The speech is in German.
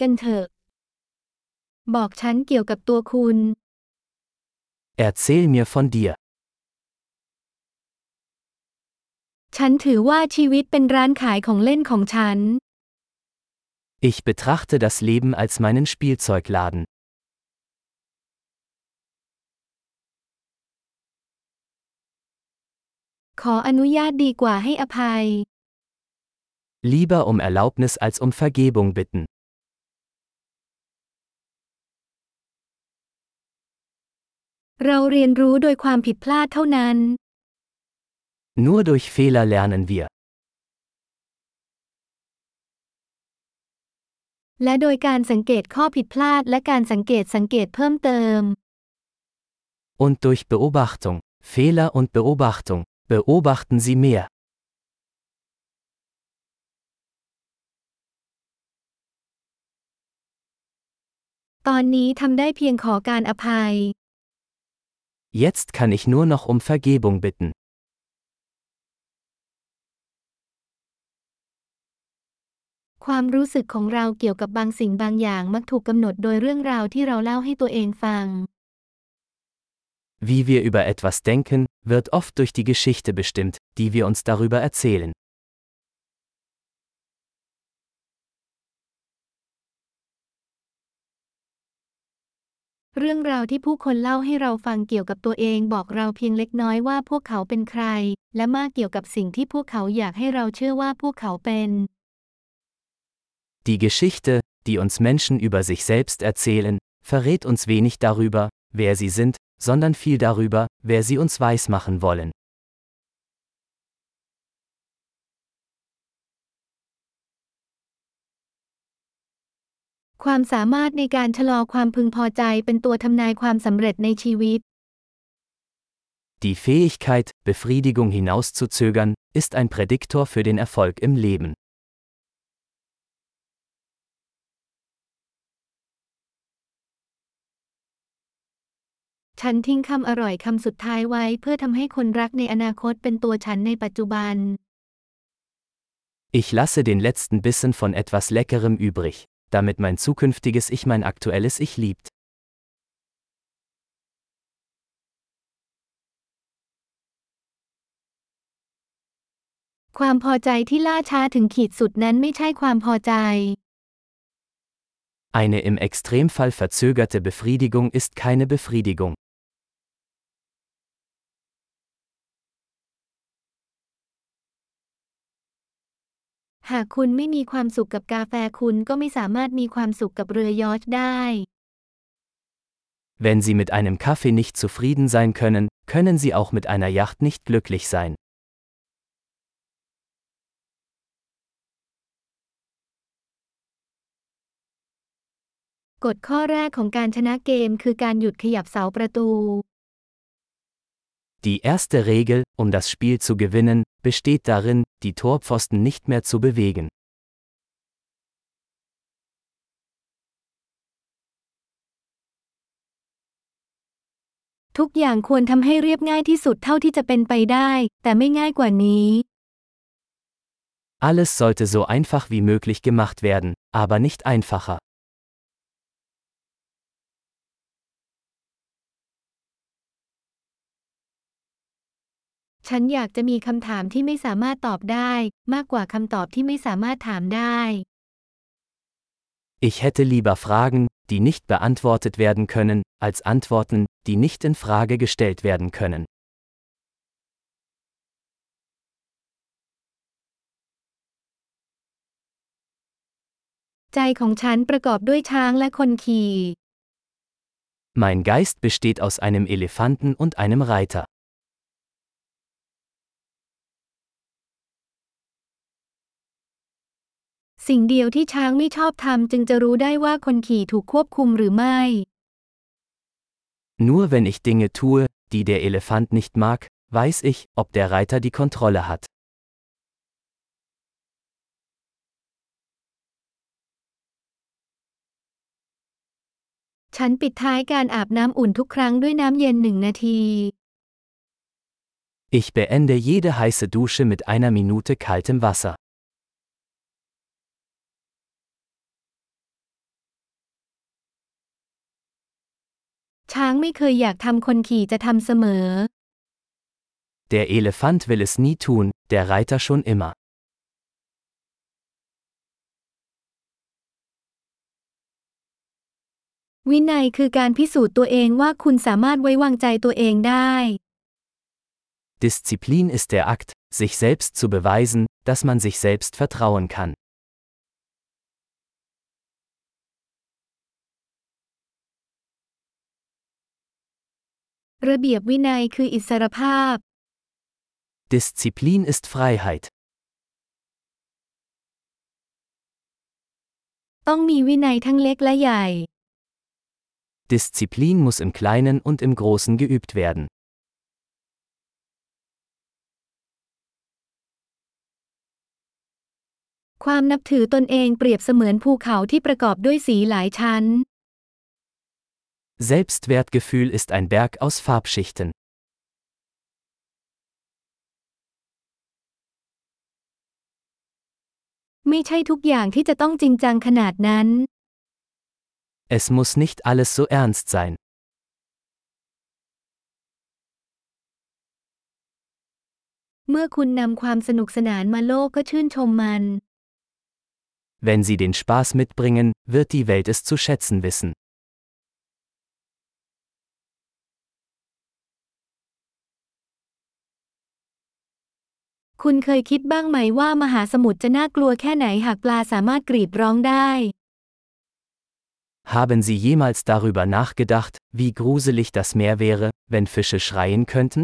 กันเถอะ บอกฉันเกี่ยวกับตัวคุณ Erzähl mir von dir. ฉันถือว่าชีวิตเป็นร้านขายของเล่นของฉัน Ich betrachte das Leben als meinen Spielzeugladen. ขออนุญาตดีกว่าให้อภัย Lieber um Erlaubnis als um Vergebung bitten. เราเรียนรู้โดยความผิดพลาดเท่านั้น Nur durch Fehler lernen wir. และโดยการสังเกตข้อผิดพลาดและการสังเกตสังเกตเพิ่มเติม Und durch Beobachtung, Fehler und Beobachtung, beobachten Sie mehr. ตอนนี้ทำได้เพียงขอการอภัย Jetzt kann ich nur noch um Vergebung bitten. Wie wir über etwas denken, wird oft durch die Geschichte bestimmt, die wir uns darüber erzählen. เรื่องราวที่ผู้คนเล่าให้เราฟังเกี่ยวกับตัวเองบอกเราเพียงเล็กน้อยว่าพวกเขาเป็นใคร และมากเกี่ยวกับสิ่งที่พวกเขาอยากให้เราเชื่อว่าพวกเขาเป็น Die Geschichte, die uns Menschen über sich selbst erzählen, verrät uns wenig darüber, wer sie sind, sondern viel darüber, wer sie uns weismachen wollen. ความสามารถในการชะลอความพึงพอใจเป็นตัวทำนายความสำเร็จในชีวิต Die Fähigkeit, Befriedigung hinauszuzögern, ist ein Prädiktor für den Erfolg im Leben. ฉันทิ้งคำอร่อยคำสุดท้ายไว้เพื่อทำให้คนรักในอนาคตเป็นตัวฉันในปัจจุบัน Ich lasse den letzten Bissen von etwas Leckerem übrig, damit mein zukünftiges Ich mein aktuelles Ich liebt. Eine im Extremfall verzögerte Befriedigung ist keine Befriedigung. หากคุณไม่มีความสุขกับกาแฟคุณก็ไม่สามารถมีความสุขกับเรือยอชต์ได้ Wenn Sie mit einem Kaffee nicht zufrieden sein können, können Sie auch mit einer Yacht nicht glücklich sein. กฎข้อแรกของการชนะเกมคือการหยุดขยับเสาประตู Die erste Regel, um das Spiel zu gewinnen, besteht darin, die Torpfosten nicht mehr zu bewegen. Alles sollte so einfach wie möglich gemacht werden, aber nicht einfacher. ฉันอยากจะมีคำถามที่ไม่สามารถตอบได้ มากกว่าคำตอบที่ไม่สามารถถามได้ Ich hätte lieber Fragen, die nicht beantwortet werden können, als Antworten, die nicht in Frage gestellt werden können. ใจของฉันประกอบด้วยช้างและคนขี่ Mein Geist besteht aus einem Elefanten und einem Reiter. สิ่งเดียวที่ช้างไม่ชอบทำจึงจะรู้ได้ว่าคนขี่ถูกควบคุมหรือไม่ Nur wenn ich Dinge tue, die der Elefant nicht mag, weiß ich, ob der Reiter die Kontrolle hat. ฉันปิดท้ายการอาบน้ำอุ่นทุกครั้งด้วยน้ำเย็นหนึ่งนาที Ich beende jede heiße Dusche mit einer Minute kaltem Wasser. ช้างไม่เคยอยากทำคนขี่จะทำเสมอ Der Elefant will es nie tun, der Reiter schon immer. วินัยคือการพิสูจน์ตัวเองว่าคุณสามารถไว้วางใจตัวเองได้ Disziplin ist der Akt, sich selbst zu beweisen, dass man sich selbst vertrauen kann. ระเบียบวินัยคืออิสรภาพ Disziplin ist Freiheit. ต้องมีวินัยทั้งเล็กและใหญ่ Disziplin muss im Kleinen und im Großen geübt werden. ความนับถือตนเองเปรียบเสมือนภูเขาที่ประกอบด้วยสีหลายชั้น Selbstwertgefühl ist ein Berg aus Farbschichten. Es muss nicht alles so ernst sein. Wenn Sie den Spaß mitbringen, wird die Welt es zu schätzen wissen. คุณเคยคิดบ้างไหมว่ามหาสมุทรจะน่ากลัวแค่ไหนหากปลาสามารถกรีดร้องได้ Haben Sie jemals darüber nachgedacht, wie gruselig das Meer wäre, wenn Fische schreien könnten?